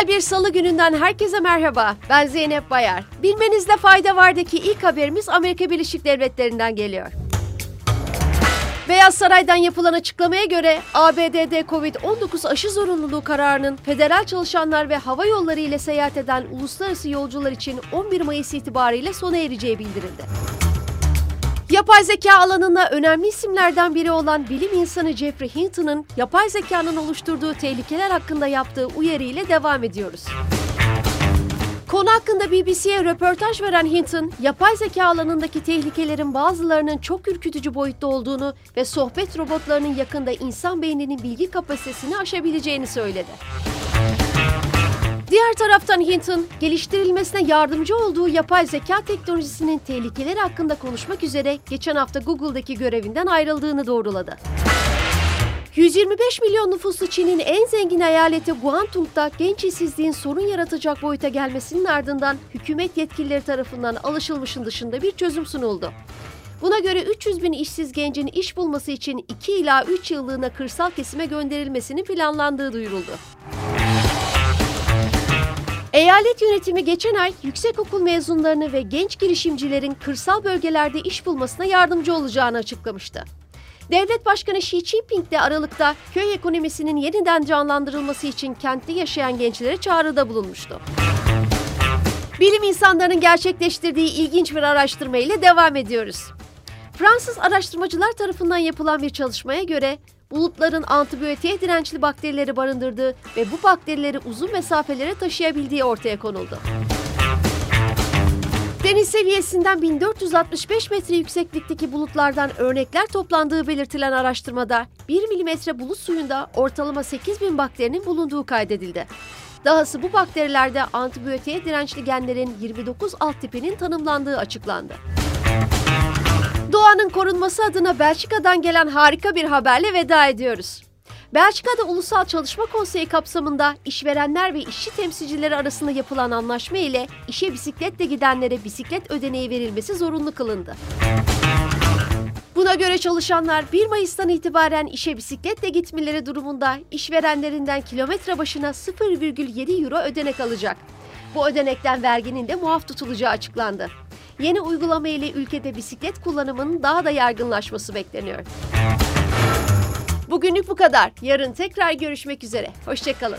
Güzel bir salı gününden herkese merhaba. Ben Zeynep Bayar. Bilmenizde fayda vardaki ilk haberimiz Amerika Birleşik Devletleri'nden geliyor. Beyaz Saray'dan yapılan açıklamaya göre ABD'de Covid-19 aşı zorunluluğu kararının federal çalışanlar ve hava yolları ile seyahat eden uluslararası yolcular için 11 Mayıs itibariyle sona ereceği bildirildi. Yapay zeka alanında önemli isimlerden biri olan bilim insanı Jeffrey Hinton'ın yapay zekanın oluşturduğu tehlikeler hakkında yaptığı uyarı ile devam ediyoruz. Konu hakkında BBC'ye röportaj veren Hinton, yapay zeka alanındaki tehlikelerin bazılarının çok ürkütücü boyutta olduğunu ve sohbet robotlarının yakında insan beyninin bilgi kapasitesini aşabileceğini söyledi. Diğer taraftan Hinton, geliştirilmesine yardımcı olduğu yapay zeka teknolojisinin tehlikeleri hakkında konuşmak üzere geçen hafta Google'daki görevinden ayrıldığını doğruladı. 125 milyon nüfuslu Çin'in en zengin eyaleti Guangdong'da genç işsizliğin sorun yaratacak boyuta gelmesinin ardından hükümet yetkilileri tarafından alışılmışın dışında bir çözüm sunuldu. Buna göre 300 bin işsiz gencin iş bulması için 2 ila 3 yıllığına kırsal kesime gönderilmesinin planlandığı duyuruldu. Eyalet yönetimi geçen ay yüksekokul mezunlarını ve genç girişimcilerin kırsal bölgelerde iş bulmasına yardımcı olacağını açıklamıştı. Devlet Başkanı Xi Jinping de Aralık'ta köy ekonomisinin yeniden canlandırılması için kentte yaşayan gençlere çağrıda bulunmuştu. Bilim insanlarının gerçekleştirdiği ilginç bir araştırma ile devam ediyoruz. Fransız araştırmacılar tarafından yapılan bir çalışmaya göre bulutların antibiyotiğe dirençli bakterileri barındırdığı ve bu bakterileri uzun mesafelere taşıyabildiği ortaya konuldu. Deniz seviyesinden 1465 metre yükseklikteki bulutlardan örnekler toplandığı belirtilen araştırmada 1 milimetre bulut suyunda ortalama 8000 bakterinin bulunduğu kaydedildi. Dahası bu bakterilerde antibiyotiğe dirençli genlerin 29 alt tipinin tanımlandığı açıklandı. Doğanın korunması adına Belçika'dan gelen harika bir haberle veda ediyoruz. Belçika'da Ulusal Çalışma Konseyi kapsamında işverenler ve işçi temsilcileri arasında yapılan anlaşma ile işe bisikletle gidenlere bisiklet ödeneği verilmesi zorunlu kılındı. Buna göre çalışanlar 1 Mayıs'tan itibaren işe bisikletle gitmeleri durumunda işverenlerinden kilometre başına 0,7 euro ödenek alacak. Bu ödenekten verginin de muaf tutulacağı açıklandı. Yeni uygulama ile ülkede bisiklet kullanımının daha da yaygınlaşması bekleniyor. Bugünlük bu kadar. Yarın tekrar görüşmek üzere. Hoşçakalın.